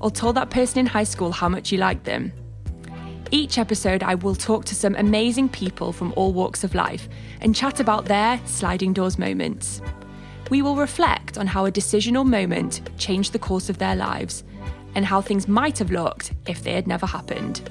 or told that person in high school how much you liked them? Each episode, I will talk to some amazing people from all walks of life and chat about their sliding doors moments. We will reflect on how a decision or moment changed the course of their lives and how things might have looked if they had never happened.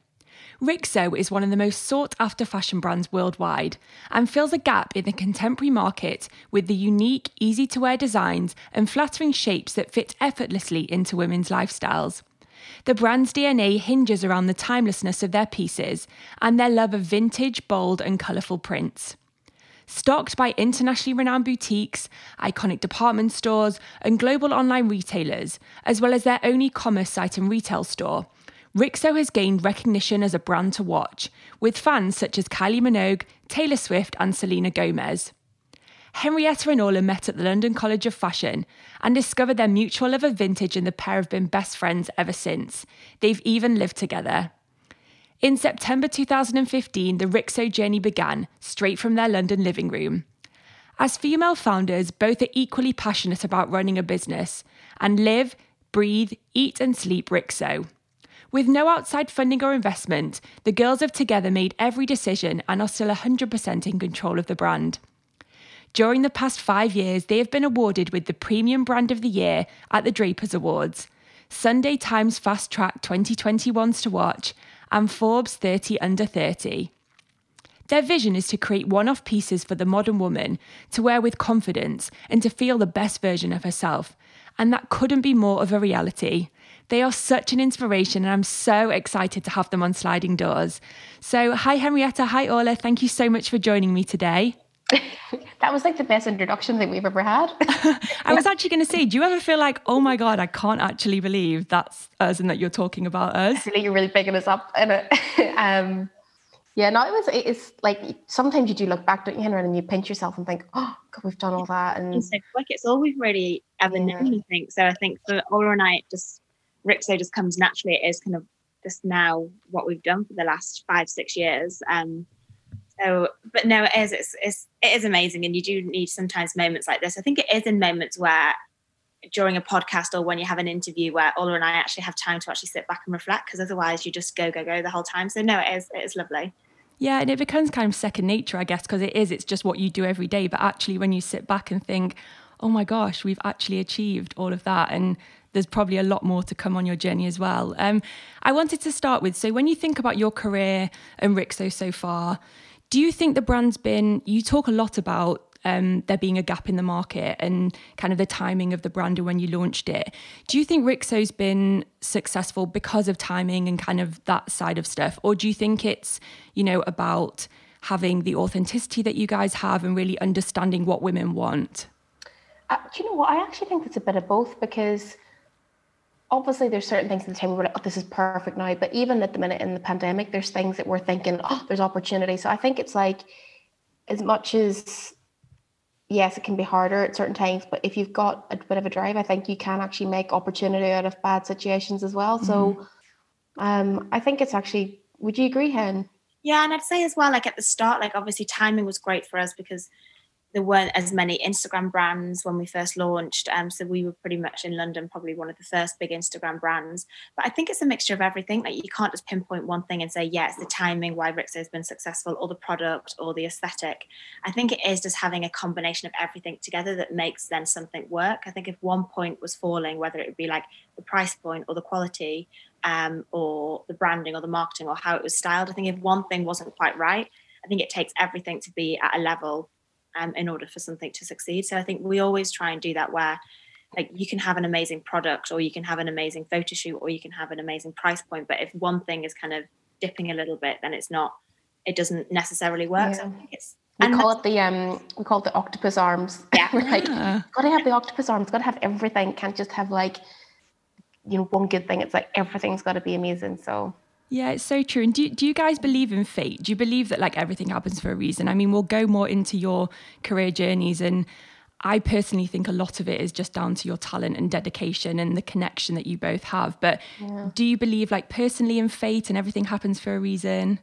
Rixo is one of the most sought after fashion brands worldwide and fills a gap in the contemporary market with the unique, easy to wear designs and flattering shapes that fit effortlessly into women's lifestyles. The brand's DNA hinges around the timelessness of their pieces and their love of vintage, bold, and colourful prints. Stocked by internationally renowned boutiques, iconic department stores, and global online retailers, as well as their own e commerce site and retail store, Rixo has gained recognition as a brand to watch, with fans such as Kylie Minogue, Taylor Swift, and Selena Gomez. Henrietta and Orlagh met at the London College of Fashion and discovered their mutual love of vintage, and the pair have been best friends ever since. They've even lived together. In September 2015, the Rixo journey began, straight from their London living room. As female founders, both are equally passionate about running a business and live, breathe, eat, and sleep Rixo. With no outside funding or investment, the girls have together made every decision and are still 100% in control of the brand. During the past five years, they have been awarded with the Premium Brand of the Year at the Drapers Awards, Sunday Times Fast Track 2021's to watch, and Forbes 30 Under 30. Their vision is to create one off pieces for the modern woman to wear with confidence and to feel the best version of herself. And that couldn't be more of a reality. They are such an inspiration, and I'm so excited to have them on Sliding Doors. So, hi, Henrietta. Hi, Orlagh. Thank you so much for joining me today. that was like the best introduction that we've ever had. I was actually going to say, do you ever feel like, oh my God, I can't actually believe that's us and that you're talking about us? I feel like you're really picking us up. And um, yeah, no, it was, it's like sometimes you do look back, don't you, Henry, and you pinch yourself and think, oh, God, we've done all that. And it's so quick. It's all we've really ever yeah. known, I think. So I think for Orlagh and I, just Rixo just comes naturally. It is kind of just now what we've done for the last five, six years. Um, so, but no, it is. It's, it's it is amazing, and you do need sometimes moments like this. I think it is in moments where during a podcast or when you have an interview where Orlagh and I actually have time to actually sit back and reflect because otherwise you just go go go the whole time. So no, it is it is lovely. Yeah, and it becomes kind of second nature, I guess, because it is. It's just what you do every day. But actually, when you sit back and think, "Oh my gosh, we've actually achieved all of that," and there's probably a lot more to come on your journey as well. Um, I wanted to start with so when you think about your career and Rixo so far, do you think the brand's been, you talk a lot about um, there being a gap in the market and kind of the timing of the brand and when you launched it. Do you think Rixo's been successful because of timing and kind of that side of stuff? Or do you think it's, you know, about having the authenticity that you guys have and really understanding what women want? Uh, do you know what? I actually think it's a bit of both because obviously there's certain things at the time we're like, oh, this is perfect now. But even at the minute in the pandemic, there's things that we're thinking, oh, there's opportunity. So I think it's like as much as yes, it can be harder at certain times, but if you've got a bit of a drive, I think you can actually make opportunity out of bad situations as well. Mm-hmm. So um, I think it's actually would you agree, Hen? Yeah, and I'd say as well, like at the start, like obviously timing was great for us because there weren't as many Instagram brands when we first launched. Um, so we were pretty much in London, probably one of the first big Instagram brands. But I think it's a mixture of everything. Like you can't just pinpoint one thing and say, yeah, it's the timing why Rixo has been successful, or the product, or the aesthetic. I think it is just having a combination of everything together that makes then something work. I think if one point was falling, whether it would be like the price point or the quality, um, or the branding or the marketing or how it was styled, I think if one thing wasn't quite right, I think it takes everything to be at a level um, in order for something to succeed. So I think we always try and do that where like you can have an amazing product or you can have an amazing photo shoot or you can have an amazing price point. But if one thing is kind of dipping a little bit, then it's not, it doesn't necessarily work. Yeah. So I think it's we call it the um we call it the octopus arms. Yeah. We're like yeah. gotta have the octopus arms, gotta have everything, can't just have like you know, one good thing. It's like everything's gotta be amazing. So yeah, it's so true. And do, do you guys believe in fate? Do you believe that like everything happens for a reason? I mean, we'll go more into your career journeys and I personally think a lot of it is just down to your talent and dedication and the connection that you both have. But yeah. do you believe like personally in fate and everything happens for a reason?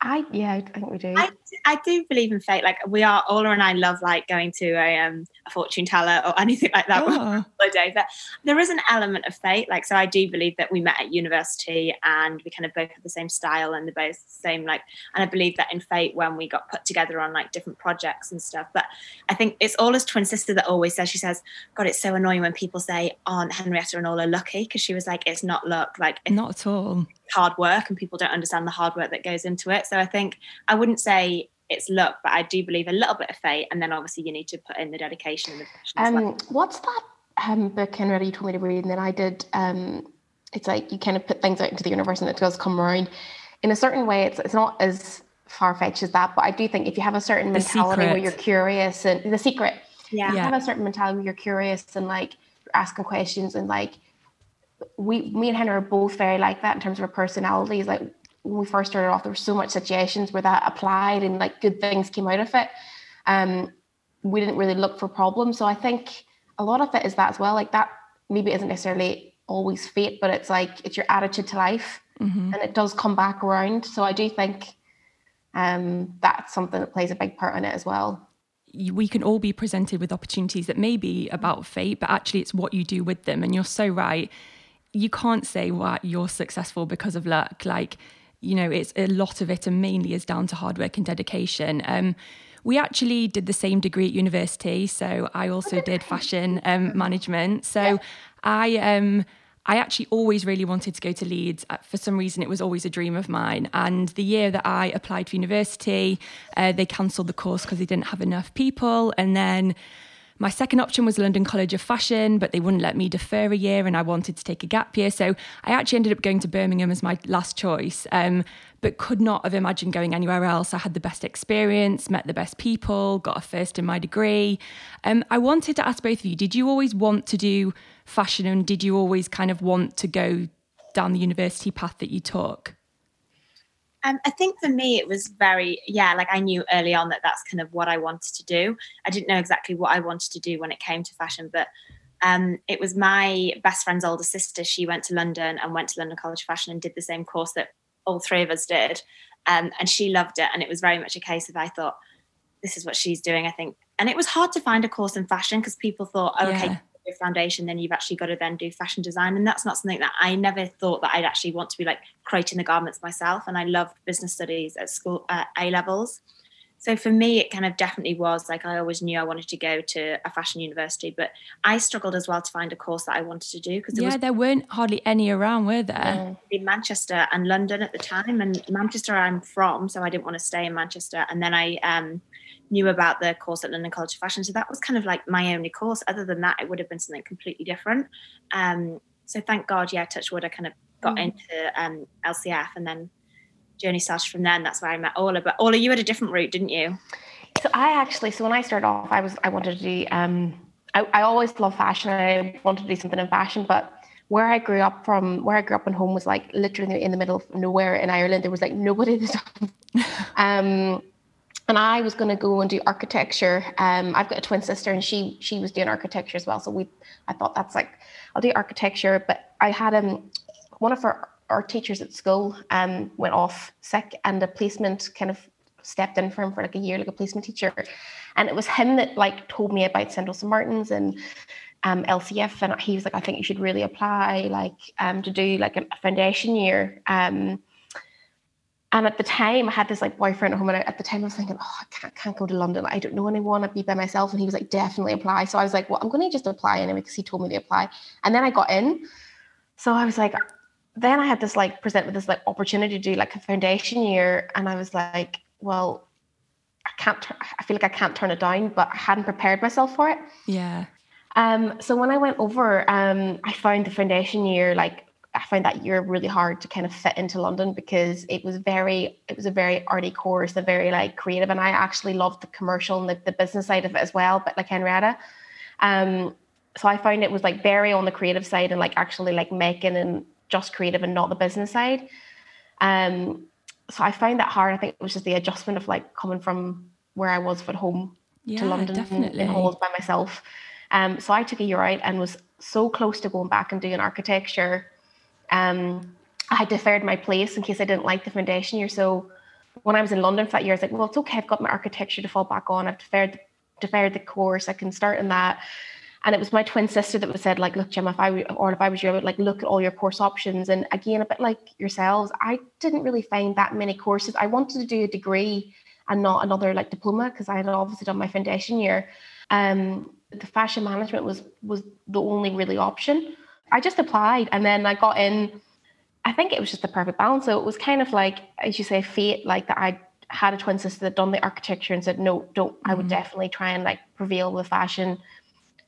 I yeah, I think we do. I, I do believe in fate. Like we are, Orlagh and I love like going to a um a fortune teller or anything like that oh. day. But there is an element of fate. Like so, I do believe that we met at university and we kind of both have the same style and they're both the same. Like, and I believe that in fate when we got put together on like different projects and stuff. But I think it's Orlagh's twin sister that always says she says, "God, it's so annoying when people say aren't Henrietta and Orlagh lucky?" Because she was like, "It's not luck. Like, not at all." Hard work and people don't understand the hard work that goes into it. So I think I wouldn't say it's luck, but I do believe a little bit of fate. And then obviously you need to put in the dedication and the passion. Um, well. What's that um, book, Henrietta, you told me to read? And then I did, um, it's like you kind of put things out into the universe and it does come around. In a certain way, it's, it's not as far fetched as that, but I do think if you have a certain the mentality secret. where you're curious and the secret, yeah. yeah. have a certain mentality where you're curious and like asking questions and like we me and Henry are both very like that in terms of our personalities. Like when we first started off, there were so much situations where that applied and like good things came out of it. Um, we didn't really look for problems. So I think a lot of it is that as well. Like that maybe isn't necessarily always fate, but it's like it's your attitude to life, mm-hmm. and it does come back around. So I do think um, that's something that plays a big part in it as well we can all be presented with opportunities that may be about fate, but actually it's what you do with them. And you're so right you can't say well you're successful because of luck like you know it's a lot of it and mainly is down to hard work and dedication um, we actually did the same degree at university so i also did fashion um, management so yeah. i um, I actually always really wanted to go to Leeds. Uh, for some reason, it was always a dream of mine. And the year that I applied for university, uh, they cancelled the course because they didn't have enough people. And then my second option was London College of Fashion, but they wouldn't let me defer a year and I wanted to take a gap year. So I actually ended up going to Birmingham as my last choice, um, but could not have imagined going anywhere else. I had the best experience, met the best people, got a first in my degree. Um, I wanted to ask both of you did you always want to do fashion and did you always kind of want to go down the university path that you took? Um, I think for me, it was very, yeah, like I knew early on that that's kind of what I wanted to do. I didn't know exactly what I wanted to do when it came to fashion, but um, it was my best friend's older sister. She went to London and went to London College of Fashion and did the same course that all three of us did. Um, and she loved it. And it was very much a case of I thought, this is what she's doing, I think. And it was hard to find a course in fashion because people thought, oh, okay, yeah foundation, then you've actually got to then do fashion design. And that's not something that I never thought that I'd actually want to be like creating the garments myself. And I loved business studies at school, uh, A levels. so for me it kind of definitely was like i always knew i wanted to go to a fashion university but i struggled as well to find a course that i wanted to do because yeah was there weren't hardly any around were there in manchester and london at the time and manchester i'm from so i didn't want to stay in manchester and then i um, knew about the course at london college of fashion so that was kind of like my only course other than that it would have been something completely different um, so thank god yeah touch wood i kind of got mm. into um, lcf and then journey started from there and that's where I met Orlagh. But Orlagh, you had a different route, didn't you? So I actually, so when I started off, I was I wanted to do um I, I always love fashion. And I wanted to do something in fashion, but where I grew up from, where I grew up in home was like literally in the middle of nowhere in Ireland. There was like nobody um, and I was going to go and do architecture. Um, I've got a twin sister, and she she was doing architecture as well. So we, I thought that's like, I'll do architecture. But I had um, one of our our teachers at school um, went off sick and a placement kind of stepped in for him for like a year, like a placement teacher. And it was him that like told me about Central St. Martin's and um, LCF. And he was like, I think you should really apply like um, to do like a foundation year. Um, and at the time, I had this like boyfriend at home, and at the time I was thinking, oh, I can't, can't go to London. I don't know anyone. I'd be by myself. And he was like, definitely apply. So I was like, well, I'm going to just apply anyway because he told me to apply. And then I got in. So I was like, then I had this like present with this like opportunity to do like a foundation year, and I was like, well, I can't. I feel like I can't turn it down, but I hadn't prepared myself for it. Yeah. Um. So when I went over, um, I found the foundation year like I found that year really hard to kind of fit into London because it was very, it was a very arty course, a very like creative, and I actually loved the commercial and the, the business side of it as well. But like Henrietta, um, so I found it was like very on the creative side and like actually like making and just creative and not the business side. Um, so I found that hard. I think it was just the adjustment of like coming from where I was at home yeah, to London definitely. in halls by myself. Um, so I took a year out and was so close to going back and doing architecture. Um, I had deferred my place in case I didn't like the foundation year. So when I was in London for that year, I was like, well, it's okay. I've got my architecture to fall back on. I've deferred deferred the course. I can start in that. And it was my twin sister that was said, like, look, Jim, if I or if I was you, I would like look at all your course options. And again, a bit like yourselves, I didn't really find that many courses. I wanted to do a degree and not another like diploma because I had obviously done my foundation year. Um, the fashion management was was the only really option. I just applied and then I got in. I think it was just the perfect balance. So it was kind of like, as you say, fate, like that I had a twin sister that done the architecture and said, no, don't, mm-hmm. I would mm-hmm. definitely try and like prevail with fashion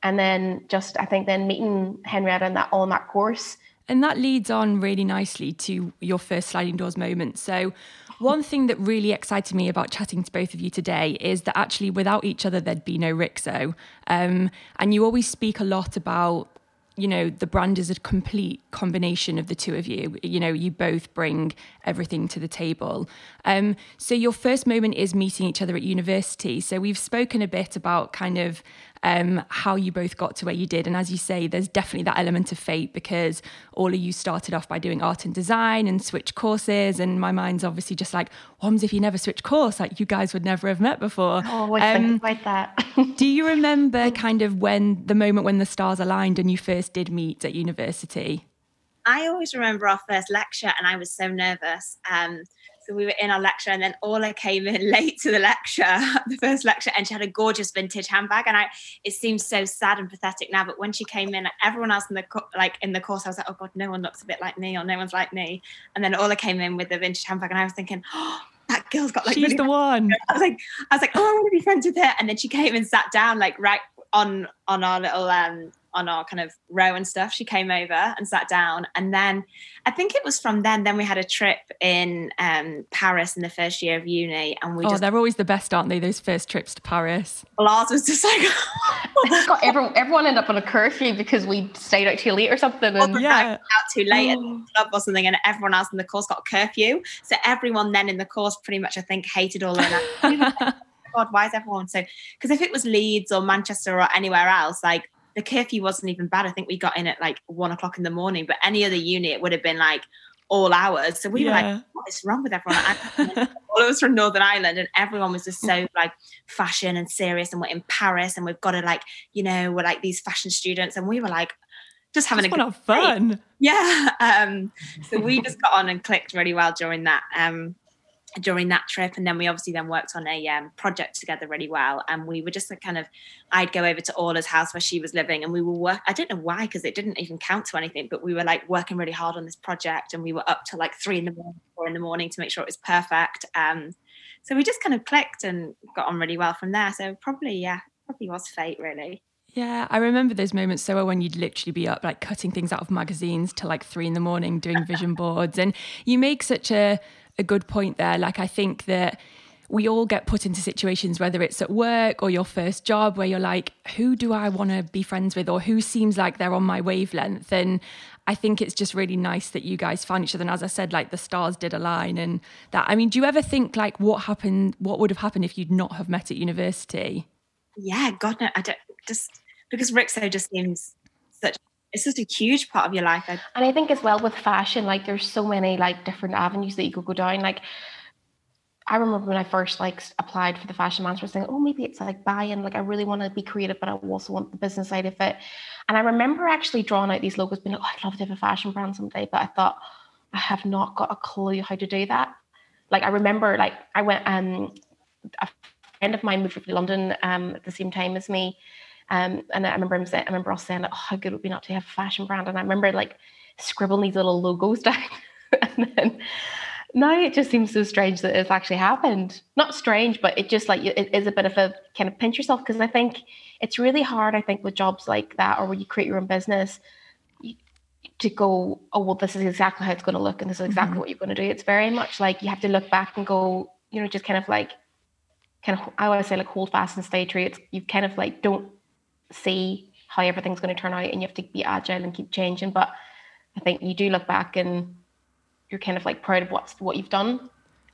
and then just I think then meeting Henrietta on that on that course. And that leads on really nicely to your first sliding doors moment. So, one thing that really excited me about chatting to both of you today is that actually, without each other, there'd be no Rixo. Um, and you always speak a lot about you know the brand is a complete combination of the two of you. You know you both bring everything to the table. Um, so your first moment is meeting each other at university. So we've spoken a bit about kind of um, how you both got to where you did. And as you say, there's definitely that element of fate because all of you started off by doing art and design and switch courses. And my mind's obviously just like, what if you never switch course? Like you guys would never have met before. Oh, I um, think about that. do you remember kind of when the moment when the stars aligned and you first did meet at university? I always remember our first lecture and I was so nervous. Um, so we were in our lecture, and then Orlagh came in late to the lecture, the first lecture, and she had a gorgeous vintage handbag. And I, it seems so sad and pathetic now, but when she came in, everyone else in the like in the course, I was like, oh god, no one looks a bit like me, or no one's like me. And then Orlagh came in with the vintage handbag, and I was thinking, oh, that girl's got like she's really the one. I was like, I was like, oh, I want to be friends with her. And then she came and sat down like right on on our little um on our kind of row and stuff. She came over and sat down. And then I think it was from then, then we had a trip in um, Paris in the first year of uni. And we Oh, just, they're always the best, aren't they? Those first trips to Paris. Lars was just like, got everyone, everyone ended up on a curfew because we stayed out too late or something. And yeah. out too late at the club or something. And everyone else in the course got a curfew. So everyone then in the course pretty much, I think, hated all of that. God, why is everyone so? Because if it was Leeds or Manchester or anywhere else, like the curfew wasn't even bad. I think we got in at like one o'clock in the morning, but any other unit would have been like all hours. So we yeah. were like, what is wrong with everyone? all of us from Northern Ireland, and everyone was just so like fashion and serious, and we're in Paris, and we've got to like, you know, we're like these fashion students, and we were like, just having just a good fun. Yeah. Um, so we just got on and clicked really well during that. Um, during that trip and then we obviously then worked on a um, project together really well and we were just kind of i'd go over to Orlagh's house where she was living and we were work i don't know why because it didn't even count to anything but we were like working really hard on this project and we were up to like three in the morning four in the morning to make sure it was perfect um, so we just kind of clicked and got on really well from there so probably yeah probably was fate really yeah, I remember those moments so well when you'd literally be up like cutting things out of magazines till like three in the morning doing vision boards. And you make such a a good point there. Like, I think that we all get put into situations, whether it's at work or your first job, where you're like, who do I want to be friends with, or who seems like they're on my wavelength? And I think it's just really nice that you guys found each other. And as I said, like the stars did align and that. I mean, do you ever think like what happened, what would have happened if you'd not have met at university? Yeah, God, no, I don't just because Rixo just seems it's just a huge part of your life. And I think as well with fashion, like there's so many like different avenues that you could go down. Like I remember when I first like applied for the fashion master, saying, "Oh, maybe it's like buy-in. Like I really want to be creative, but I also want the business side of it." And I remember actually drawing out these logos, being like, "Oh, I'd love to have a fashion brand someday," but I thought I have not got a clue how to do that. Like I remember, like I went, um, a friend of mine moved to London um, at the same time as me, um, and I remember him saying, I remember us saying, like, oh, how good would be not to have a fashion brand? And I remember like scribbling these little logos down. and then now it just seems so strange that it's actually happened. Not strange, but it just like it is a bit of a kind of pinch yourself because I think it's really hard. I think with jobs like that or when you create your own business, to go, oh well, this is exactly how it's going to look and this is exactly mm-hmm. what you're going to do. It's very much like you have to look back and go, you know, just kind of like, kind of I always say like hold fast and stay true. It's you kind of like don't see how everything's going to turn out and you have to be agile and keep changing. But I think you do look back and you're kind of like proud of what's what you've done.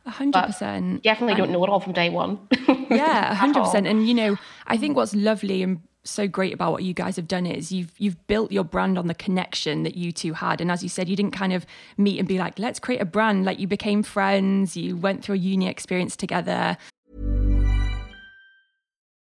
A hundred percent. Definitely don't know it all from day one. yeah, a hundred percent. And you know, I think mm. what's lovely and so great about what you guys have done is you've you've built your brand on the connection that you two had. And as you said, you didn't kind of meet and be like, let's create a brand. Like you became friends, you went through a uni experience together.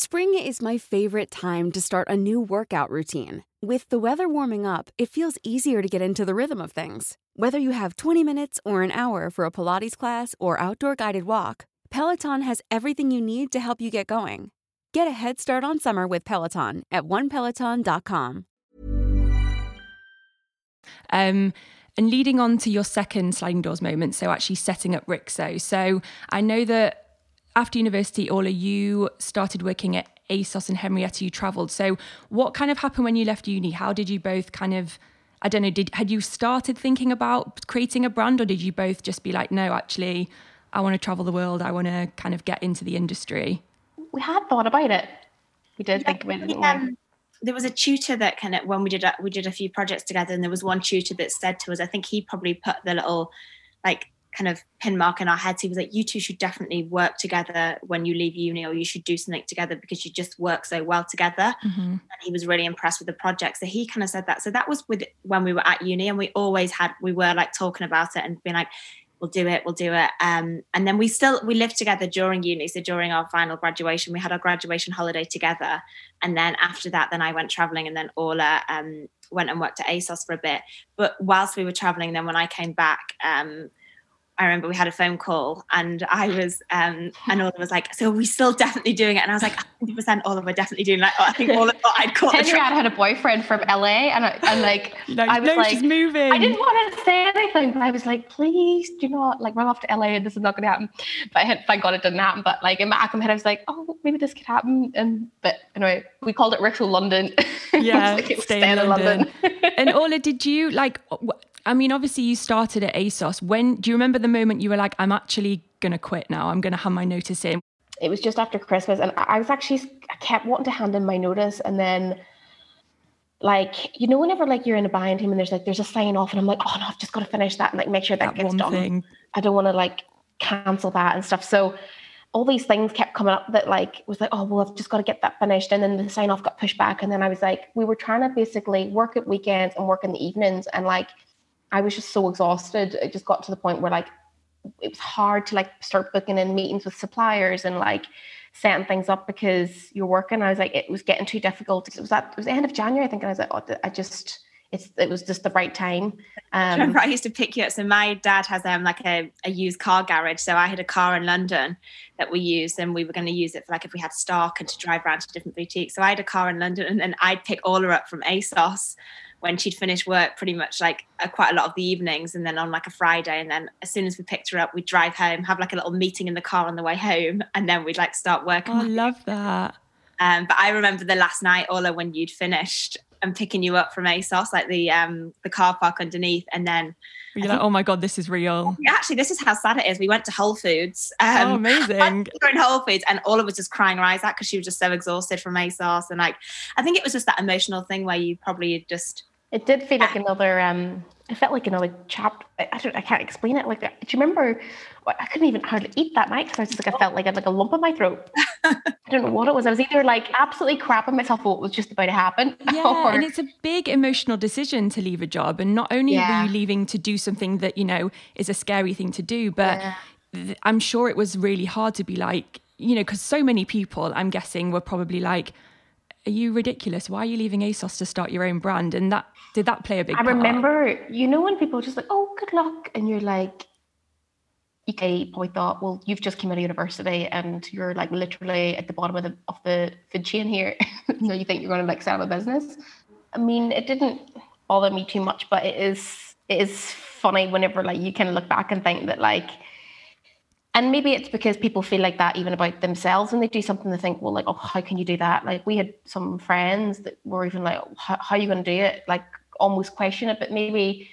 Spring is my favorite time to start a new workout routine. With the weather warming up, it feels easier to get into the rhythm of things. Whether you have 20 minutes or an hour for a Pilates class or outdoor guided walk, Peloton has everything you need to help you get going. Get a head start on summer with Peloton at onepeloton.com. Um, and leading on to your second sliding doors moment, so actually setting up Rixo. So I know that after university, Orlagh, you started working at ASOS and Henrietta, you travelled. So what kind of happened when you left uni? How did you both kind of I don't know, did had you started thinking about creating a brand or did you both just be like, no, actually, I want to travel the world, I want to kind of get into the industry? We had thought about it. We did yeah, think about it. Um, there was a tutor that kind of when we did a, we did a few projects together, and there was one tutor that said to us, I think he probably put the little like kind of pin mark in our heads. He was like, "You two should definitely work together when you leave uni, or you should do something together because you just work so well together." Mm-hmm. And he was really impressed with the project, so he kind of said that. So that was with when we were at uni, and we always had we were like talking about it and being like, we'll do it, we'll do it. Um, and then we still we lived together during uni. So during our final graduation, we had our graduation holiday together. And then after that, then I went traveling, and then Orlagh um, went and worked at ASOS for a bit. But whilst we were traveling, then when I came back, um, I remember we had a phone call and I was, um, and Orlagh was like, so are we still definitely doing it? And I was like, 100% Orlagh, we're definitely doing it. I think Orlagh thought I'd caught Henry had a boyfriend from LA and, I, and like, like, I was no, like, she's moving. I didn't want to say anything, but I was like, please do not like run off to LA and this is not going to happen. But I had, thank God it didn't happen. But like in my back of my head, I was like, oh, maybe this could happen. And, but anyway, we called it Rixo London. Yeah, like stay in London. London. and Orla, did you like, I mean, obviously you started at ASOS. When do you remember the moment you were like, I'm actually going to quit now? I'm going to hand my notice in? It was just after Christmas. And I was actually, I kept wanting to hand in my notice. And then, like, you know, whenever like you're in a buying team and there's like, there's a sign off and I'm like, oh no, I've just got to finish that and like make sure that, that gets done. Thing. I don't want to like cancel that and stuff. So all these things kept coming up that like was like, oh well, I've just got to get that finished. And then the sign off got pushed back. And then I was like, we were trying to basically work at weekends and work in the evenings. And like I was just so exhausted. It just got to the point where like it was hard to like start booking in meetings with suppliers and like setting things up because you're working. I was like, it was getting too difficult. It was that it was the end of January, I think. And I was like, oh, I just it's it was just the right time. Um, I used to pick you up. So my dad has um like a, a used car garage. So I had a car in London that we used, and we were going to use it for like if we had stock and to drive around to different boutiques. So I had a car in London, and then I'd pick Orlagh up from ASOS when she'd finished work pretty much like uh, quite a lot of the evenings and then on like a Friday and then as soon as we picked her up we'd drive home have like a little meeting in the car on the way home and then we'd like start working. Oh, I love that. Um, but I remember the last night, Orlagh, when you'd finished and picking you up from ASOS, like the um the car park underneath, and then you're like, oh my god, this is real. Actually, this is how sad it is. We went to Whole Foods. Um, oh, amazing! We in Whole Foods, and all of us just crying her eyes out because she was just so exhausted from ASOS, and like I think it was just that emotional thing where you probably just. It did feel like another um it felt like another chapter. I don't. I can't explain it. Like, do you remember? I couldn't even hardly eat that night because I was just like I felt like I had like a lump in my throat. I don't know what it was. I was either like absolutely crapping myself what was just about to happen. Yeah, or... and it's a big emotional decision to leave a job, and not only yeah. were you leaving to do something that you know is a scary thing to do, but yeah. th- I'm sure it was really hard to be like, you know, because so many people, I'm guessing, were probably like are you ridiculous? Why are you leaving ASOS to start your own brand? And that did that play a big part I part? remember, you know, when people just like, oh, good luck. And you're like, okay, probably thought, well, you've just came out of university and you're like literally at the bottom of the of the food chain here. you know, you think you're going to like set up a business. I mean, it didn't bother me too much, but it is it is funny whenever like you kind of look back and think that like and maybe it's because people feel like that even about themselves and they do something they think well like oh how can you do that? Like we had some friends that were even like how, how are you going to do it? Like almost question it but maybe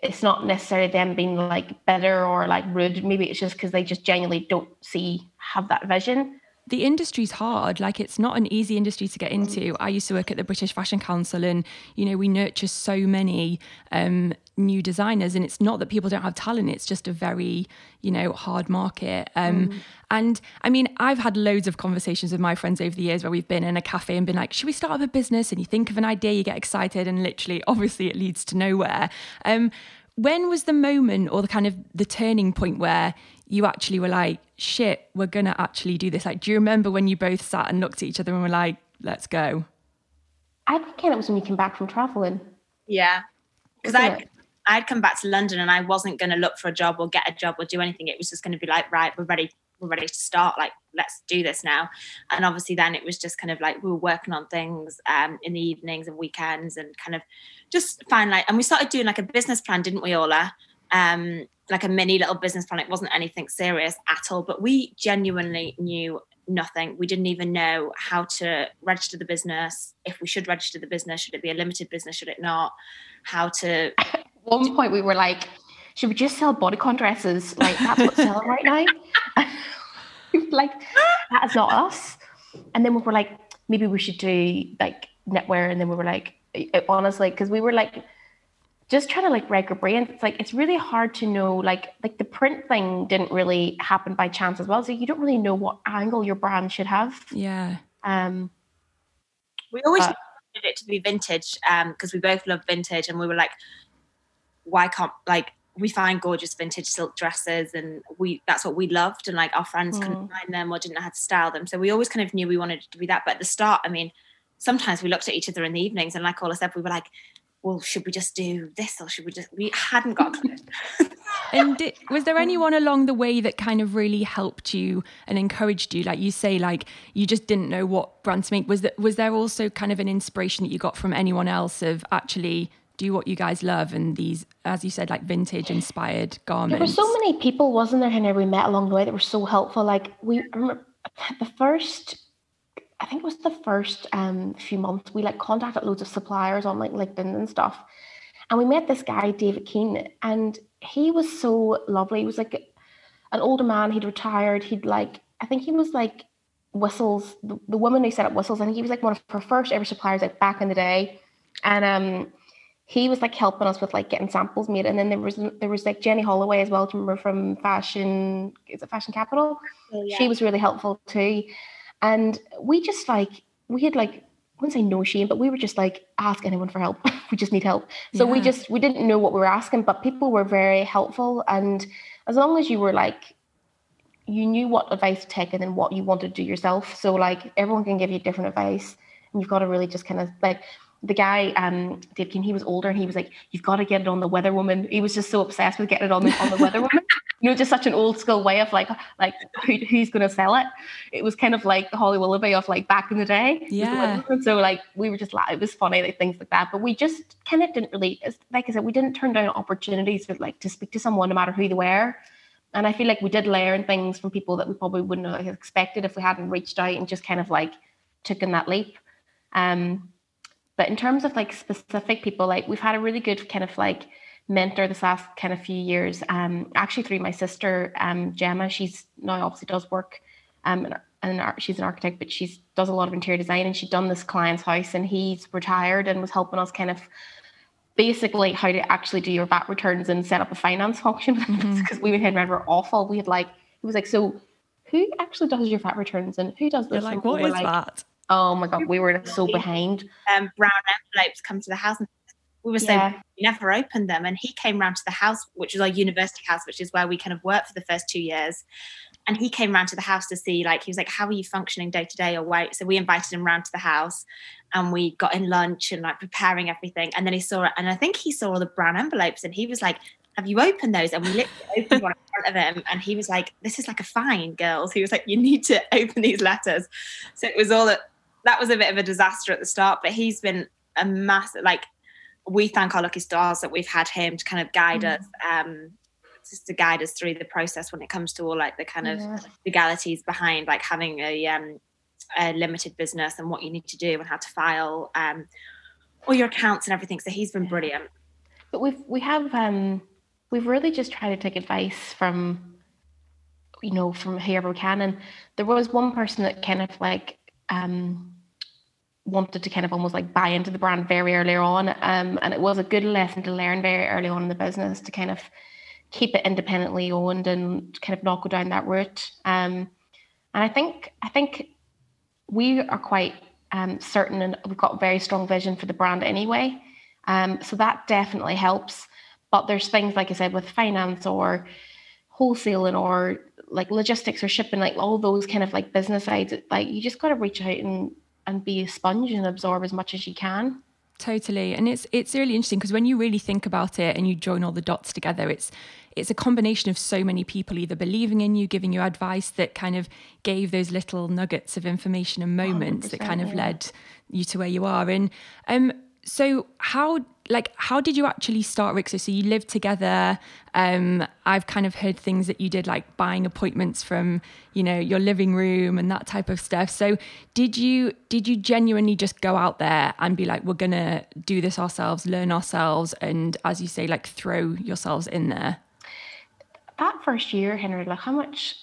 it's not necessarily them being like bitter or like rude. Maybe it's just because they just genuinely don't see have that vision. The industry's hard. Like it's not an easy industry to get into. I used to work at the British Fashion Council, and you know we nurture so many um, new designers, and it's not that people don't have talent. It's just a very you know hard market. Um, mm. And I mean, I've had loads of conversations with my friends over the years where we've been in a cafe and been like, "Should we start up a business?" And you think of an idea, you get excited, and literally, obviously, it leads to nowhere. Um, when was the moment or the kind of the turning point where you actually were like, shit, we're going to actually do this? Like, do you remember when you both sat and looked at each other and were like, let's go? I think it was when you came back from traveling. Yeah. Because I'd, I'd come back to London and I wasn't going to look for a job or get a job or do anything. It was just going to be like, right, we're ready. We're ready to start. Like, let's do this now. And obviously, then it was just kind of like we were working on things um, in the evenings and weekends and kind of just find like, and we started doing like a business plan, didn't we, Orlagh? Um, like a mini little business plan. It wasn't anything serious at all, but we genuinely knew nothing. We didn't even know how to register the business, if we should register the business, should it be a limited business, should it not, how to. At one point, we were like, should we just sell bodycon dresses? Like, that's what's selling right now. like, that is not us. And then we were like, maybe we should do like knitwear. And then we were like, honestly, because we were like, just trying to like rag your brain. It's like it's really hard to know. Like like the print thing didn't really happen by chance as well. So you don't really know what angle your brand should have. Yeah. Um. We always wanted it to be vintage um, because we both love vintage, and we were like, why can't like we find gorgeous vintage silk dresses and we that's what we loved and like our friends mm. couldn't find them or didn't know how to style them so we always kind of knew we wanted to be that but at the start i mean sometimes we looked at each other in the evenings and like all I said we were like well, should we just do this or should we just? We hadn't got. and did, was there anyone along the way that kind of really helped you and encouraged you? Like you say, like you just didn't know what brand to make. Was that was there also kind of an inspiration that you got from anyone else of actually do what you guys love and these, as you said, like vintage inspired garments? There were so many people, wasn't there, Henry, we met along the way that were so helpful. Like we the first I think it was the first um, few months, we like contacted loads of suppliers on like LinkedIn and stuff. And we met this guy, David Keane, and he was so lovely. He was like an older man, he'd retired. He'd like, I think he was like Whistles, the, the woman who set up Whistles. I think he was like one of her first ever suppliers like back in the day. And um, he was like helping us with like getting samples made. And then there was there was like Jenny Holloway as well. remember from Fashion? Is it Fashion Capital? Oh, yeah. She was really helpful too. And we just like we had like I wouldn't say no shame, but we were just like ask anyone for help. we just need help. So yeah. we just we didn't know what we were asking, but people were very helpful. And as long as you were like you knew what advice to take and then what you wanted to do yourself. So like everyone can give you different advice and you've got to really just kind of like the guy, um, Dave King, he was older and he was like, You've got to get it on the weather woman. He was just so obsessed with getting it on the on the weather woman. You know, just such an old school way of like like who, who's gonna sell it. It was kind of like the Holly Willoughby of like back in the day. Yeah. So like we were just like it was funny, like things like that. But we just kind of didn't really like I said, we didn't turn down opportunities for like to speak to someone no matter who they were. And I feel like we did learn things from people that we probably wouldn't have expected if we hadn't reached out and just kind of like taken that leap. Um, but in terms of like specific people, like we've had a really good kind of like mentor this last kind of few years. Um, actually through my sister, um, Gemma, she's now obviously does work, um, and she's an architect, but she does a lot of interior design, and she'd done this client's house, and he's retired and was helping us kind of basically how to actually do your VAT returns and set up a finance function because mm-hmm. we had were awful. We had like it was like so who actually does your VAT returns and who does this? You're like, what is like, that? Oh my god, we were so behind. Um, brown envelopes come to the house, and we were saying yeah. we never opened them. And he came round to the house, which was our university house, which is where we kind of worked for the first two years. And he came round to the house to see, like, he was like, "How are you functioning day to day?" Or wait. So we invited him round to the house, and we got in lunch and like preparing everything. And then he saw it, and I think he saw all the brown envelopes, and he was like, have you opened those? And we literally opened one in front of him, and he was like, "This is like a fine, girls." He was like, "You need to open these letters." So it was all that that was a bit of a disaster at the start, but he's been a massive like we thank our lucky stars that we've had him to kind of guide mm. us um just to guide us through the process when it comes to all like the kind of legalities behind like having a um a limited business and what you need to do and how to file um all your accounts and everything. So he's been brilliant. But we've we have um we've really just tried to take advice from you know from whoever we can. And there was one person that kind of like um wanted to kind of almost like buy into the brand very early on. Um, and it was a good lesson to learn very early on in the business to kind of keep it independently owned and kind of not go down that route. Um, and I think I think we are quite um, certain and we've got very strong vision for the brand anyway. Um, so that definitely helps. But there's things like I said with finance or wholesaling or like logistics or shipping, like all those kind of like business sides. Like you just got to reach out and and be a sponge and absorb as much as you can. Totally. And it's it's really interesting because when you really think about it and you join all the dots together it's it's a combination of so many people either believing in you giving you advice that kind of gave those little nuggets of information and moments that kind of yeah. led you to where you are. And um so how like how did you actually start Rixo? So you lived together. Um, I've kind of heard things that you did like buying appointments from, you know, your living room and that type of stuff. So did you did you genuinely just go out there and be like, we're gonna do this ourselves, learn ourselves, and as you say, like throw yourselves in there? That first year, Henry, like how much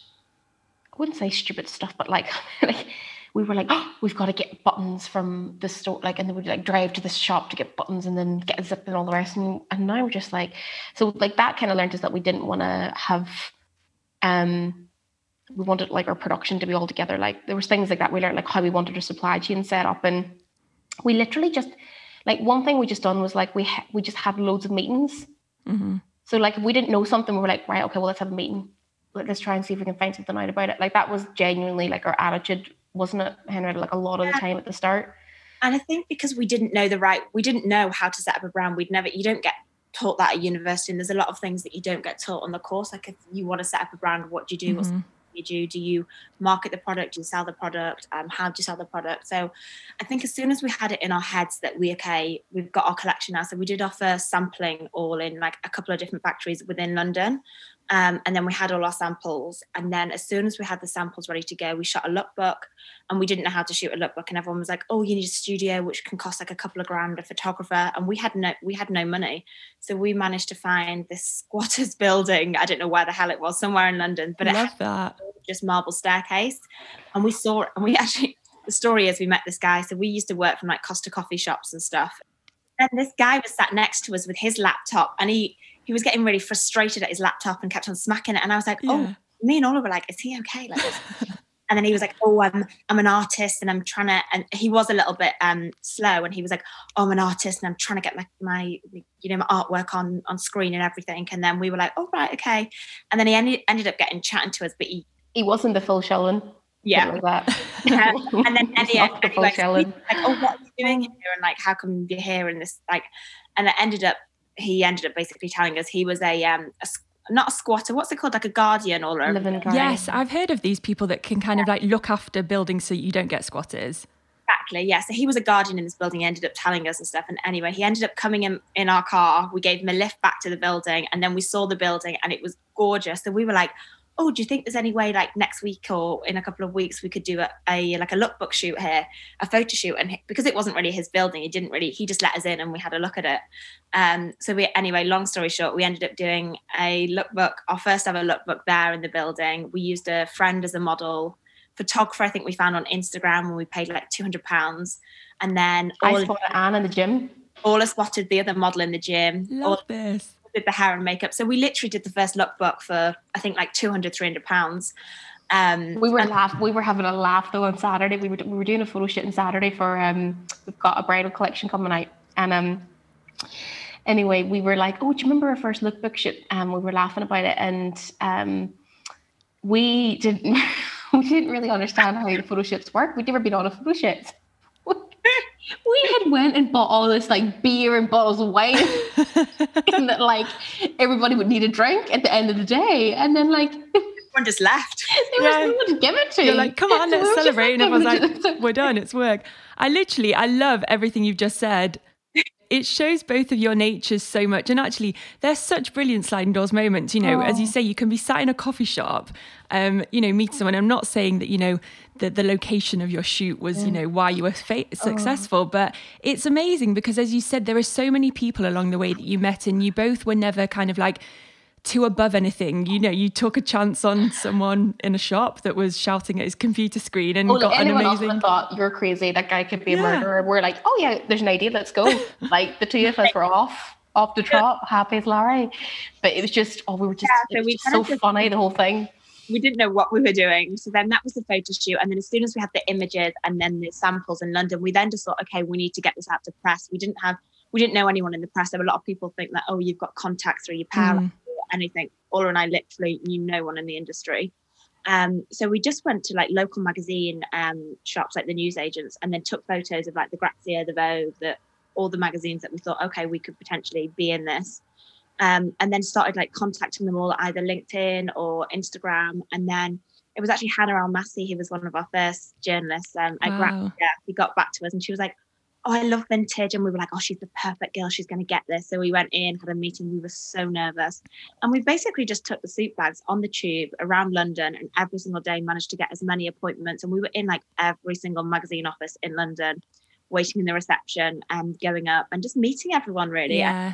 I wouldn't say stupid stuff, but like like we were like, oh, we've got to get buttons from the store, like, and then we'd like drive to the shop to get buttons and then get a zip and all the rest. And, and now we're just like, so like that kind of learned us that we didn't want to have, um, we wanted like our production to be all together. Like there was things like that we learned, like how we wanted our supply chain set up, and we literally just like one thing we just done was like we ha- we just had loads of meetings. Mm-hmm. So like if we didn't know something, we were like, right, okay, well let's have a meeting. Let's try and see if we can find something out about it. Like that was genuinely like our attitude wasn't it, Henry? Like a lot of the time at the start. And I think because we didn't know the right, we didn't know how to set up a brand. We'd never, you don't get taught that at university. And there's a lot of things that you don't get taught on the course. Like if you want to set up a brand, what do you do? Mm-hmm. What's you do? Do you market the product? Do you sell the product? Um, how do you sell the product? So I think as soon as we had it in our heads that we, okay, we've got our collection now. So we did our first sampling all in like a couple of different factories within London. Um, and then we had all our samples. And then as soon as we had the samples ready to go, we shot a lookbook and we didn't know how to shoot a lookbook. And everyone was like, oh, you need a studio, which can cost like a couple of grand, a photographer. And we had no, we had no money. So we managed to find this squatters building. I don't know where the hell it was, somewhere in London, but Love it that. just marble staircase. And we saw, it and we actually, the story is we met this guy. So we used to work from like Costa coffee shops and stuff And this guy was sat next to us with his laptop and he he was getting really frustrated at his laptop and kept on smacking it. And I was like, Yeah. oh, me and Orlagh were like, is he okay? Like, and then he was like, oh, I'm I'm an artist and I'm trying to. And he was a little bit um slow, and he was like, oh, I'm an artist and I'm trying to get my my you know my artwork on on screen and everything. And then we were like, oh right, okay. And then he ended ended up getting chatting to us, but he He wasn't the full Sheldon. yeah. Like that. Um, and then at the end, Not the full anyway, so Sheldon. he was like, oh, what are you doing here? And like, how come you're here? And this, like, and it ended up, he ended up basically telling us he was a, um, a s- not a squatter, what's it called? Like a guardian or a, Living guy. Yes, I've heard of these people that can kind of like look after buildings so you don't get squatters. Exactly. Yeah. So he was a guardian in this building. He ended up telling us and stuff. And anyway, he ended up coming in in our car. We gave him a lift back to the building, and then we saw the building, and it was gorgeous. So we were like, "Oh, do you think there's any way, like next week or in a couple of weeks, we could do a, a like a lookbook shoot here, a photo shoot?" And he, because it wasn't really his building, he didn't really. He just let us in, and we had a look at it. Um. So we anyway. Long story short, we ended up doing a lookbook, our first ever lookbook there in the building. We used a friend as a model photographer I think we found on Instagram when we paid like two hundred pounds, and then I all spotted Anne in the gym. Orlagh spotted the other model in the gym. Love Orlagh this. Did the hair and makeup. So we literally did the first lookbook for I think like 200, 300 pounds. Um, We were laugh. We were having a laugh though on Saturday. We were we were doing a photo shoot on Saturday for um. We've got a bridal collection coming out, and um. Anyway, we were like, "Oh, do you remember our first lookbook shoot?" And we were laughing about it, and um, we didn't we didn't really understand how the photo shoots work. We'd never been on a photo shoot. We had went and bought all this like beer and bottles of wine, and that like everybody would need a drink at the end of the day, and then like everyone just left. there was Yeah. no one to give it to. You're like, come on, So let's were just celebrate. And everyone's like, we're done, it's work. I literally, I love everything you've just said. It shows both of your natures so much. And actually, they're such brilliant sliding doors moments. You know, as you say, you can be sat in a coffee shop, um, you know, meet someone. I'm not saying that, you know, the, the location of your shoot was, you know, why you were fa- successful, but it's amazing because, as you said, there are so many people along the way that you met, and you both were never kind of like, too above anything. You know, you took a chance on someone in a shop that was shouting at his computer screen and Oh, like got an anyone else would amazing. thought you're crazy. That guy could be a Yeah. murderer. We're like, oh yeah, there's an idea. Let's go. like the two of us were off, off the trot, happy as Larry. But it was just, oh, we were just, Yeah, so it was we just so just- funny the whole thing. we didn't know what we were doing. So then that was the photo shoot. And then as soon as we had the images and then the samples in London, we then just thought, okay, we need to get this out to press. We didn't have, we didn't know anyone in the press. There were a lot of people think that, oh, you've got contacts through your power Mm. Anything. Orlagh and I literally knew no one in the industry. Um, so we just went to like local magazine um, shops, like the newsagents, and then took photos of like the Grazia, the Vogue, the all the magazines that we thought, okay, we could potentially be in this um, and then started like contacting them all at either LinkedIn or Instagram. And then it was actually Hannah Almassi, who was one of our first journalists um, at Wow. Grazia. He got back to us and she was like, Oh, I love vintage. And we were like, Oh, she's the perfect girl. She's going to get this. So we went in, had a meeting. We were so nervous. And we basically just took the suit bags on the tube around London and every single day managed to get as many appointments. And we were in like every single magazine office in London, waiting in the reception and going up and just meeting everyone really Yeah.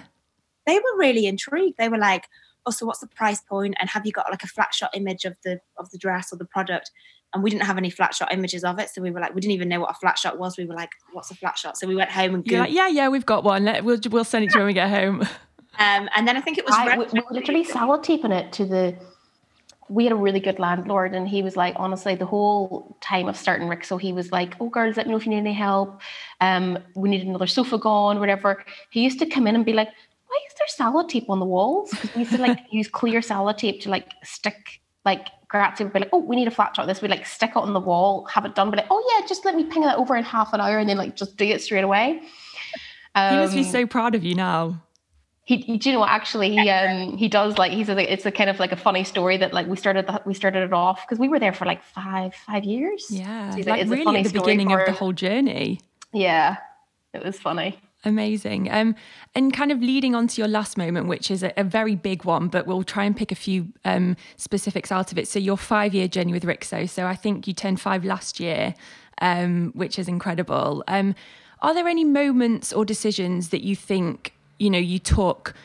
they were really intrigued. They were like, "Oh, so what's the price point? And have you got like a flat shot image of the of the dress or the product?" And we didn't have any flat shot images of it, so we were like, we didn't even know what a flat shot was. We were like, "What's a flat shot?" So we went home and You're googled. like, yeah, yeah, we've got one. Let, we'll, we'll send it to you when we get home. um, and then I think it was I, Red- we, we were literally sellotaping it to the. We had a really good landlord, and he was like, honestly, the whole time of starting Rixo he was like, "Oh, girls, let me know if you need any help. Um, we need another sofa gone, whatever." He used to come in and be like, "Why is there Sellotape on the walls?" Because we used to like use clear Sellotape to like stick like Grazia would be like, "Oh, we need a flat shot." This we like stick it on the wall, have it done, but like, "Oh yeah, just let me ping that over in half an hour," and then like just do it straight away. he must be Um, so proud of you now. he, do you know what? Actually, he um he does like he's a, it's a kind of like a funny story that like we started the, we started it off because we were there for like five five years. Yeah. So he's like it's a really funny at the story beginning of the whole journey. Yeah, it was funny. Amazing. Um, and kind of leading on to your last moment, which is a, a very big one, but we'll try and pick a few um, specifics out of it. So, your five year journey with Rixo. So, I think you turned five last year, um, which is incredible. Um, are there any moments or decisions that you think, you know, you took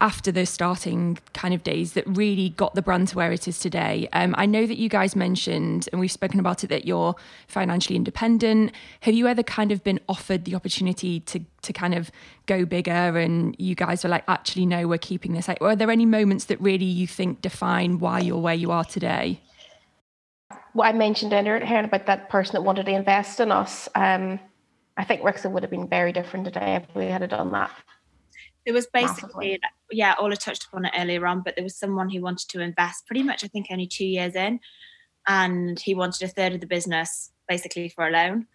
after those starting kind of days that really got the brand to where it is today. Um, I know that you guys mentioned, and we've spoken about it, that you're financially independent. Have you ever kind of been offered the opportunity to to kind of go bigger, and you guys are like, actually, no, we're keeping this? Like, are there any moments that really you think define why you're where you are today? What I mentioned earlier about that person that wanted to invest in us. Um, I think Rixo would have been very different today if we had done that. There was basically, yeah, Orlagh touched upon it earlier on, but there was someone who wanted to invest pretty much, I think, only two years in. And he wanted a third of the business basically for a loan.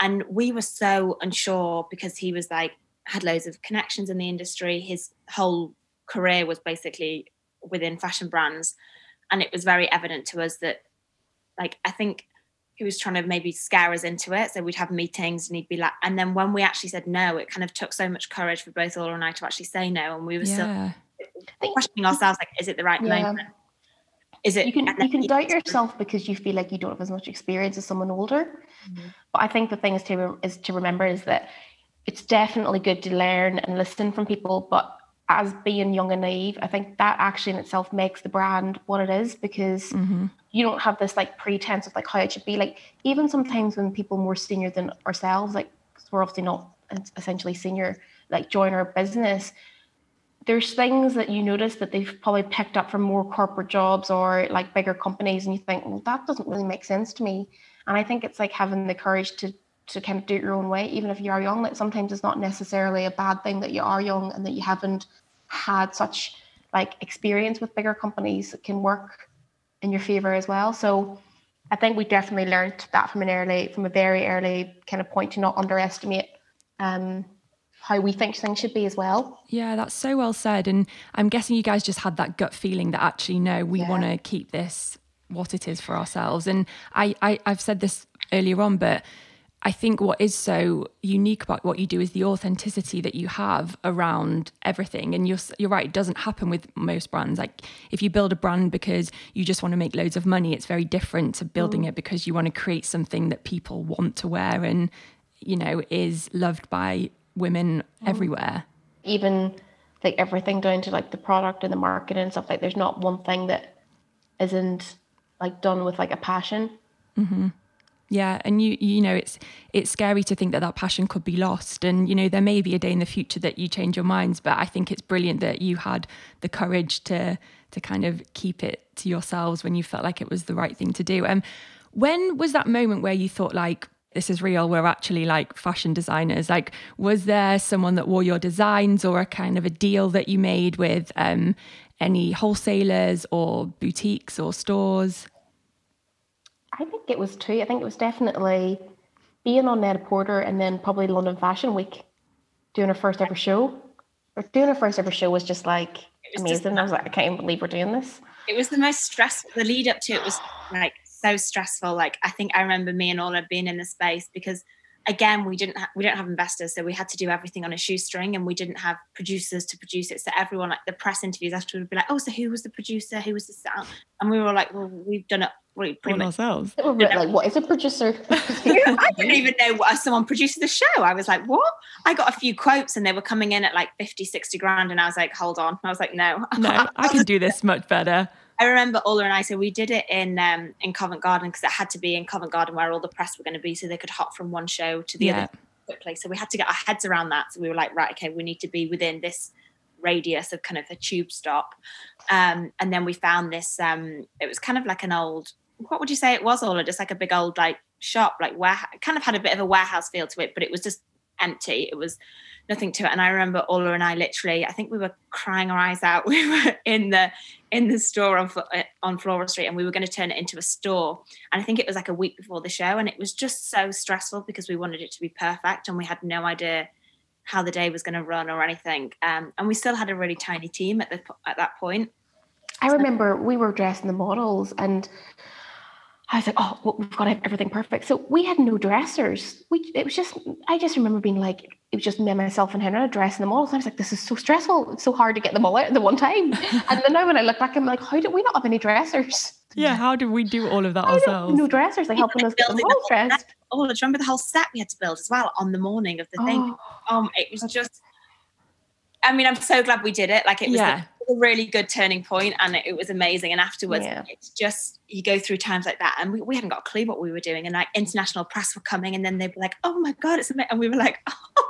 And we were so unsure because he was like, had loads of connections in the industry. His whole career was basically within fashion brands. And it was very evident to us that, like, I think he was trying to maybe scare us into it. So we'd have meetings and he'd be like, and then when we actually said no, it kind of took so much courage for both Orlagh and I to actually say no. And we were yeah. still questioning ourselves, like, is it the right yeah. moment? Is it? You can you can doubt yourself because you feel like you don't have as much experience as someone older. Mm-hmm. But I think the thing is to is to remember is that it's definitely good to learn and listen from people, but as being young and naive, I think that actually in itself makes the brand what it is because mm-hmm. You don't have this like pretense of like how it should be. Like even sometimes when people more senior than ourselves, like we're obviously not essentially senior, like join our business, there's things that you notice that they've probably picked up from more corporate jobs or like bigger companies, and you think, well, that doesn't really make sense to me. And I think it's like having the courage to to kind of do it your own way, even if you are young. Like sometimes it's not necessarily a bad thing that you are young and that you haven't had such like experience with bigger companies it can work in your favor as well. So I think we definitely learned that from an early, from a very early kind of point to not underestimate um, how we think things should be as well. Yeah, that's so well said. And I'm guessing you guys just had that gut feeling that actually, no, we yeah. want to keep this what it is for ourselves. And I, I, I've said this earlier on, but I think what is so unique about what you do is the authenticity that you have around everything. And you're you're right; it doesn't happen with most brands. Like if you build a brand because you just want to make loads of money, it's very different to building mm. it because you want to create something that people want to wear and you know is loved by women mm. everywhere. Even like everything down to like the product and the marketing and stuff. Like there's not one thing that isn't like done with like a passion. Mm-hmm. Yeah, and you you know it's it's scary to think that that passion could be lost, and you know there may be a day in the future that you change your minds. But I think it's brilliant that you had the courage to to kind of keep it to yourselves when you felt like it was the right thing to do. And um, when was that moment where you thought like this is real? We're actually like fashion designers. Like, was there someone that wore your designs, or a kind of a deal that you made with um, any wholesalers or boutiques or stores? I think it was two. I think it was definitely being on Net-a-Porter and then probably London Fashion Week, doing our first ever show. Or doing our first ever show was just like was amazing. Just, I was like, I can't believe we're doing this. It was the most stressful. The lead up to it was like so stressful. Like I think I remember me and Orlagh being in the space because again we didn't ha- we don't have investors so we had to do everything on a shoestring and we didn't have producers to produce it so everyone like the press interviews after would be like oh so who was the producer who was the sound and we were all like well we've done it pretty much ourselves like what is a producer I didn't even know what someone produced the show I was like what I got a few quotes and they were coming in at like 50 60 grand and I was like hold on I was like no no I can do this much better I remember Orlagh and I, so we did it in um, in Covent Garden because it had to be in Covent Garden where all the press were going to be, so they could hop from one show to the yeah. other quickly. So we had to get our heads around that. So we were like, right, okay, we need to be within this radius of kind of a tube stop. Um, and then we found this. Um, it was kind of like an old. What would you say it was, Orlagh? Just like a big old like shop, like where kind of had a bit of a warehouse feel to it, but it was just empty. It was nothing to it. And I remember Orlagh and I literally, I think we were crying our eyes out. We were in the in the store on uh, on Floral Street, and we were going to turn it into a store. And I think it was like a week before the show, and it was just so stressful because we wanted it to be perfect, and we had no idea how the day was going to run or anything. Um, and we still had a really tiny team at the at that point. I remember we were dressing the models, and I was like, oh, well, we've got to have everything perfect. So we had no dressers. We it was just I just remember being like, it was just me, myself, and Henry dressing the models. And I was like, this is so stressful. It's so hard to get them all out at the one time. and then now when I look back, I'm like, how did we not have any dressers? Yeah, how did we do all of that ourselves? No dressers, like helping us get them all dressed. Oh, do you remember the whole set we had to build as well on the morning of the thing? Oh, um, it was just I mean, I'm so glad we did it. Like it was Yeah. a, a really good turning point and it, it was amazing. And afterwards, Yeah. it's just, you go through times like that and we, we hadn't got a clue what we were doing. And like international press were coming and then they'd be like, oh my God, it's amazing. And we were like, oh,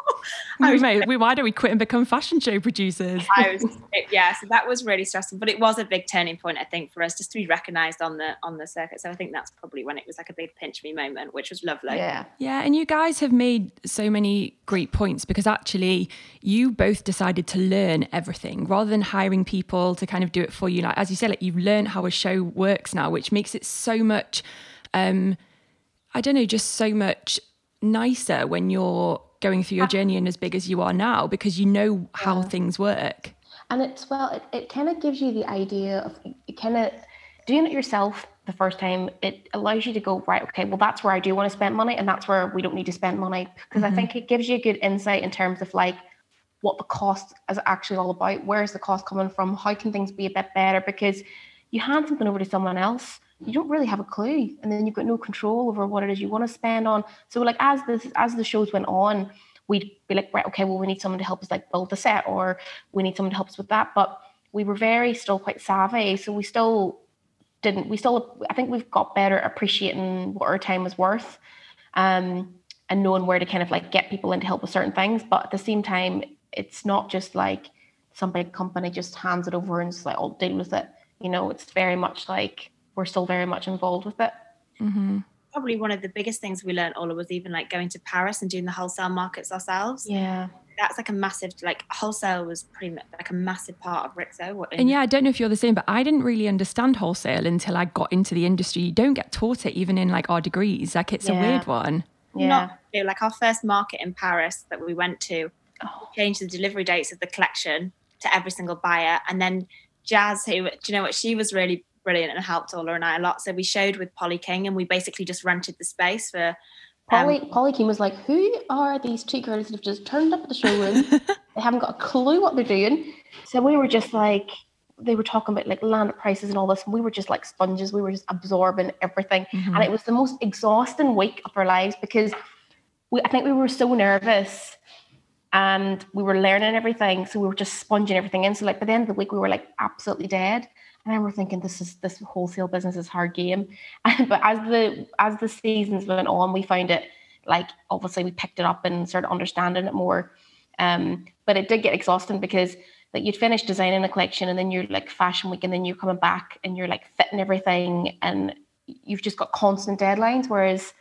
I was, Mate, we- why don't we quit and become fashion show producers? I was it- yeah, so that was really stressful. But it was a big turning point, I think, for us just to be recognised on the on the circuit. So I think that's probably when it was like a big pinch me moment, which was lovely. Yeah. Yeah, and you guys have made so many great points because actually you both decided to learn everything rather than hiring people to kind of do it for you. Like as you said, like you've learned how a show works now, which makes it so much um I don't know, just so much nicer when you're going through your ah. journey and as big as you are now because you know how things work. And it's well, it, it kind of gives you the idea of kind of doing it yourself the first time. It allows you to go right. Okay, well that's where I do want to spend money, and that's where we don't need to spend money because I mm-hmm. think it gives you a good insight in terms of like what the cost is actually all about. Where is the cost coming from? How can things be a bit better? Because you hand something over to someone else, you don't really have a clue, and then you've got no control over what it is you want to spend on. So like as this as the shows went on, we'd be like, right, okay, well we need someone to help us like build the set, or we need someone to help us with that. But we were very still quite savvy, so we still didn't. We still, I think we've got better at appreciating what our time was worth, um, and knowing where to kind of like get people in to help with certain things. But at the same time, it's not just like some big company just hands it over and just like, I'll deal with it. You know, it's very much like we're still very much involved with it. Mm-hmm. Probably one of the biggest things we learned, Orlagh, was even like going to Paris and doing the wholesale markets ourselves. Yeah. That's like a massive, like wholesale was pretty much like a massive part of Rixo. And yeah, I don't know if you're the same, but I didn't really understand wholesale until I got into the industry. You don't get taught it even in like our degrees. Like it's a weird one. Yeah. not you know, like our first market in Paris that we went to, Oh. changed the delivery dates of the collection to every single buyer. And then Jazz, who do you know what, she was really brilliant and helped Orlagh and I a lot. So we showed with Polly King and we basically just rented the space for um, Polly, Polly King was like, Who are these two girls that have just turned up at the showroom? they haven't got a clue what they're doing. So we were just like, they were talking about like land prices and all this, and we were just like sponges. We were just absorbing everything. And it was the most exhausting week of our lives because we, I think we were so nervous and we were learning everything. So we were just sponging everything in. So like by the end of the week, we were like absolutely dead. Then we're thinking this is this wholesale business is hard game. but as the as the seasons went on, we found it like obviously we picked it up and started understanding it more. Um, but it did get exhausting because like you'd finish designing a collection and then you're like fashion week and then you're coming back and you're like fitting everything and you've just got constant deadlines. Whereas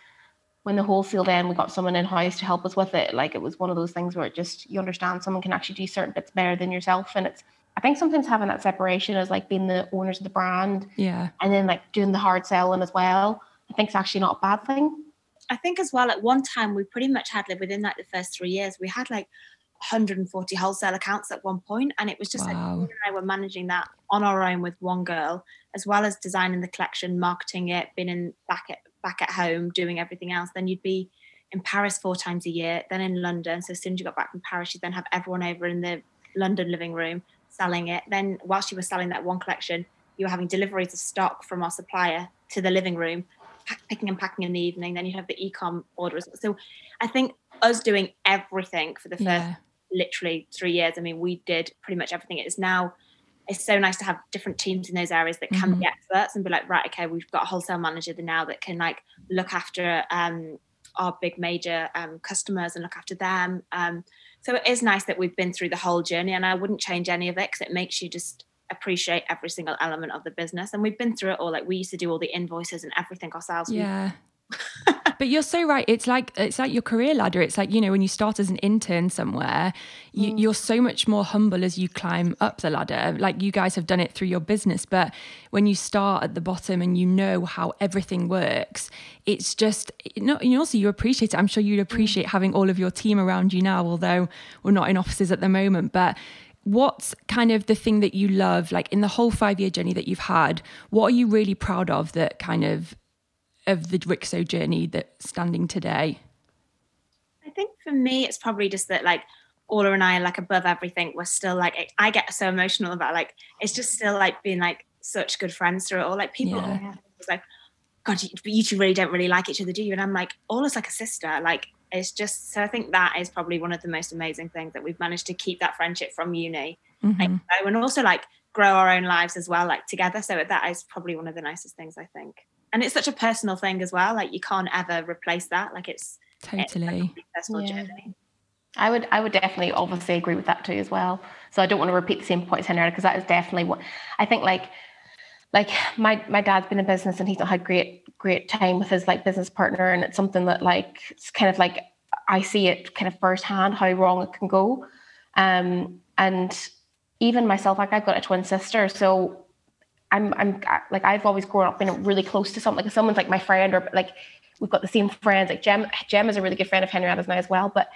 when the wholesale then we got someone in house to help us with it, like it was one of those things where it just you understand someone can actually do certain bits better than yourself. And it's I think sometimes having that separation as like being the owners of the brand Yeah. and then like doing the hard selling as well, I think it's actually not a bad thing. I think as well at one time we pretty much had like within like the first three years we had like 140 wholesale accounts at one point and it was just like Wow. Paul and I were managing that on our own with one girl as well as designing the collection marketing it being in back at back at home doing everything else then you'd be in Paris four times a year then in London so as soon as you got back from Paris you'd then have everyone over in the London living room selling it then whilst you were selling that one collection you were having deliveries of stock from our supplier to the living room pack, picking and packing in the evening. Then you'd have the e-com orders. So I think us doing everything for the first Yeah. literally three years. I mean, we did pretty much everything. It is now. It's so nice to have different teams in those areas that can be experts and be like, right, okay, we've got a wholesale manager now that can like look after um, our big major um, customers and look after them. Um, so it is nice that we've been through the whole journey, and I wouldn't change any of it because it makes you just appreciate every single element of the business. And we've been through it all. Like we used to do all the invoices and everything ourselves. We- Yeah. but you're so right. It's like it's like your career ladder. It's like you know when you start as an intern somewhere, you, mm. you're so much more humble as you climb up the ladder. Like you guys have done it through your business, but when you start at the bottom and you know how everything works, it's just you know. You also you appreciate it. I'm sure you'd mm. appreciate having all of your team around you now. Although we're not in offices at the moment, but what's kind of the thing that you love like in the whole five year journey that you've had what are you really proud of that kind of of the Rixo journey that's standing today I think for me, it's probably just that like Orlagh and I, are like above everything, we're still like I get so emotional about like it's just still like being like such good friends through it all. Like people Yeah. it's like, God, you, but you two really don't really like each other, do you? And I'm like, Orlagh's like a sister. Like it's just so I think that is probably one of the most amazing things that we've managed to keep that friendship from uni, Mhm. and, and also like grow our own lives as well, like together. So that is probably one of the nicest things I think. And it's such a personal thing as well. Like you can't ever replace that. Like it's it's like a Totally. personal Yeah. journey. I would I would definitely obviously agree with that too as well. So I don't want to repeat the same points Henrietta because that is definitely what I think like like my my dad's been in business and he's not had great great time with his like business partner and it's something that like it's kind of like I see it kind of firsthand how wrong it can go. Um and even myself like I've got a twin sister so I'm I'm like I've always grown up being really close to something like if someone's like my friend or like we've got the same friends like Jem Jem is a really good friend of Henrietta's now as well but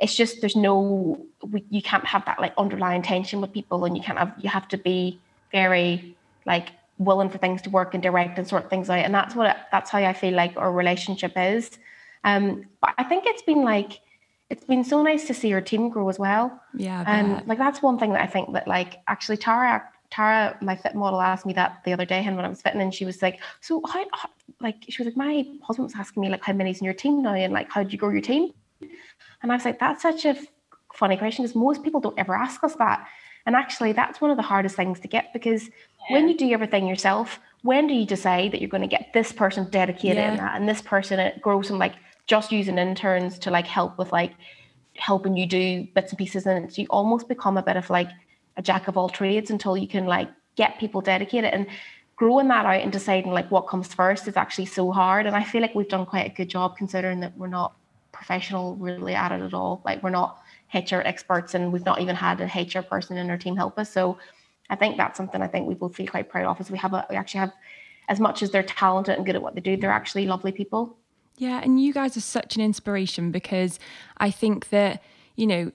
it's just there's no we, you can't have that like underlying tension with people and you can't have you have to be very like willing for things to work and direct and sort things out and that's what that's how I feel like our relationship is um but I think it's been like it's been so nice to see your team grow as well Yeah. And bet. like that's one thing that I think that like actually Tara Tara my fit model asked me that the other day and when I was fitting and she was like so how, how like she was like my husband was asking me like how many's in your team now and like how did you grow your team? And I was like that's such a funny question because most people don't ever ask us that. And actually that's one of the hardest things to get because when you do everything yourself when do you decide that you're going to get this person dedicated in that and this person it grows from like just using interns to like help with like helping you do bits and pieces and it's, you almost become a bit of like a jack of all trades until you can like get people dedicated. And growing that out and deciding like what comes first is actually so hard. And i feel like we've done quite a good job considering that we're not professional really at it at all. Like we're not hr experts and we've not even had a hr person in our team help us. So i think that's something i think we both feel quite proud of is we have a we actually have as much as they're talented and good at what they do they're actually lovely people. Yeah, and you guys are such an inspiration because I think that, you know,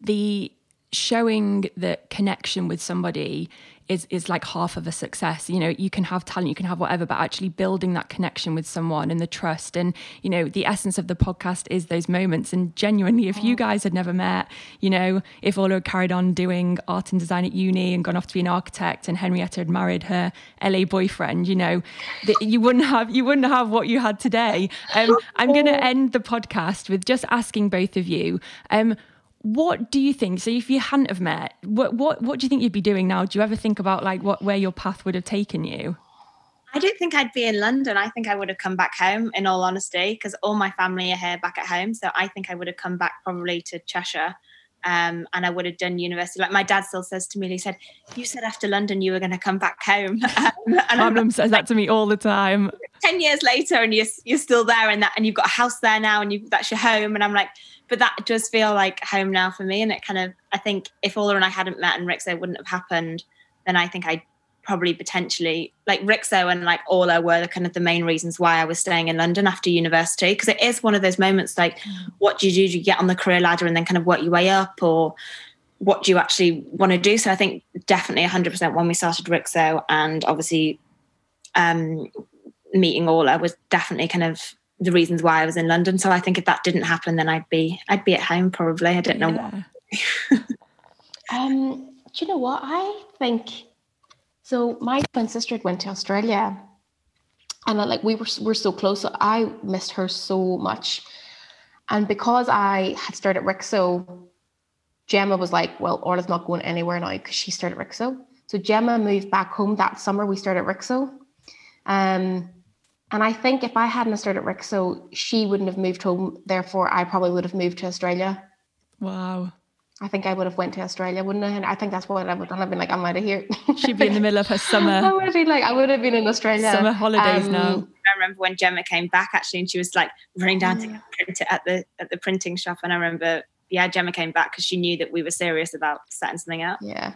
the showing that connection with somebody is is like half of a success. You know, you can have talent, you can have whatever, but actually building that connection with someone and the trust and, you know, the essence of the podcast is those moments. And genuinely, if you guys had never met, you know, if Orlagh had carried on doing art and design at uni and gone off to be an architect and Henrietta had married her LA boyfriend, you know, that you wouldn't have you wouldn't have what you had today. Um, I'm going to end the podcast with just asking both of you. Um, what do you think? So, if you hadn't have met, what what what do you think you'd be doing now? Do you ever think about like what where your path would have taken you? I don't think I'd be in London. I think I would have come back home in all honesty, because all my family are here back at home. So I think I would have come back probably to Cheshire. Um, and I would have done university. Like my dad still says to me, he said, You said after London you were going to come back home. Um, and I'm mum says that to me all the time. 10 years later and you're, you're still there and that and you've got a house there now and you that's your home and i'm like but that does feel like home now for me and it kind of i think if Orlagh and i hadn't met and rixo wouldn't have happened then i think i probably potentially like rixo and like Orlagh were the kind of the main reasons why i was staying in london after university because it is one of those moments like what do you do? Do you get on the career ladder and then kind of work your way up or what do you actually want to do? So i think definitely 100% when we started rixo and obviously um meeting Orlagh was definitely kind of the reasons why I was in London. So I think if that didn't happen, then I'd be I'd be at home probably. I don't know what. Yeah. Um, do you know what? I think so. My twin sister went to Australia, and I, like we were we're so close. So I missed her so much, and because I had started Rixo, Gemma was like, "Well, Orlagh's not going anywhere now because she started Rixo." So Gemma moved back home that summer. We started Rixo, um, and I think if I hadn't started Rixo, she wouldn't have moved home. Therefore, I probably would have moved to Australia. Wow. I think I would have went to Australia, wouldn't I? And I think that's what I would have done. I've been like, I'm out of here. She'd be in the middle of her summer. I would have been like, I would have been in Australia. summer holidays Um, now. I remember when Gemma came back actually, and she was like running down to print it at the at the printing shop. And I remember, yeah, Gemma came back because she knew that we were serious about setting something up. Yeah.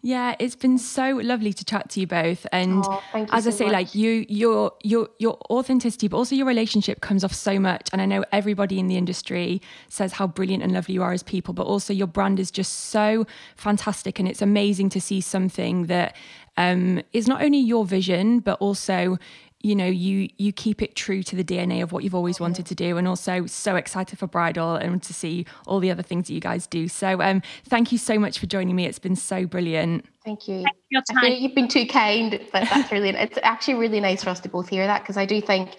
Yeah, it's been so lovely to chat to you both. And Oh, you as I say, much. like you, your your your authenticity, but also your relationship comes off so much. And I know everybody in the industry says how brilliant and lovely you are as people, but also your brand is just so fantastic. And it's amazing to see something that um, is not only your vision, but also you know you you keep it true to the dna of what you've always wanted to do and also so excited for bridal and to see all the other things that you guys do so um thank you so much for joining me it's been so brilliant Thank you. Your I feel time. you've been too kind, but that's really, it's actually really nice for us to both hear that because I do think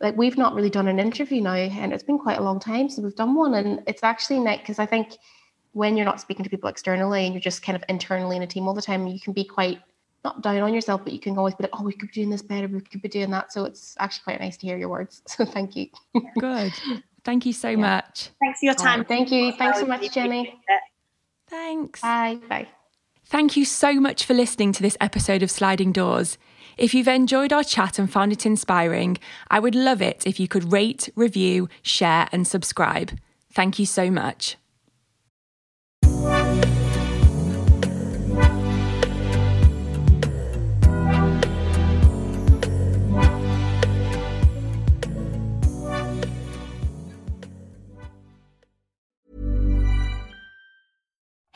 like we've not really done an interview now, and it's been quite a long time since we've done one, and it's actually nice because I think when you're not speaking to people externally and you're just kind of internally in a team all the time, you can be quite not down on yourself, but you can always be like, oh, we could be doing this better, we could be doing that. So it's actually quite nice to hear your words. So thank you. Good. Thank you so yeah. much. Thanks for your time. thank you. Thanks so much, Jenny. Thanks. Bye. Bye. Thank you so much for listening to this episode of Sliding Doors. If you've enjoyed our chat and found it inspiring, I would love it if you could rate, review, share, and subscribe. Thank you so much.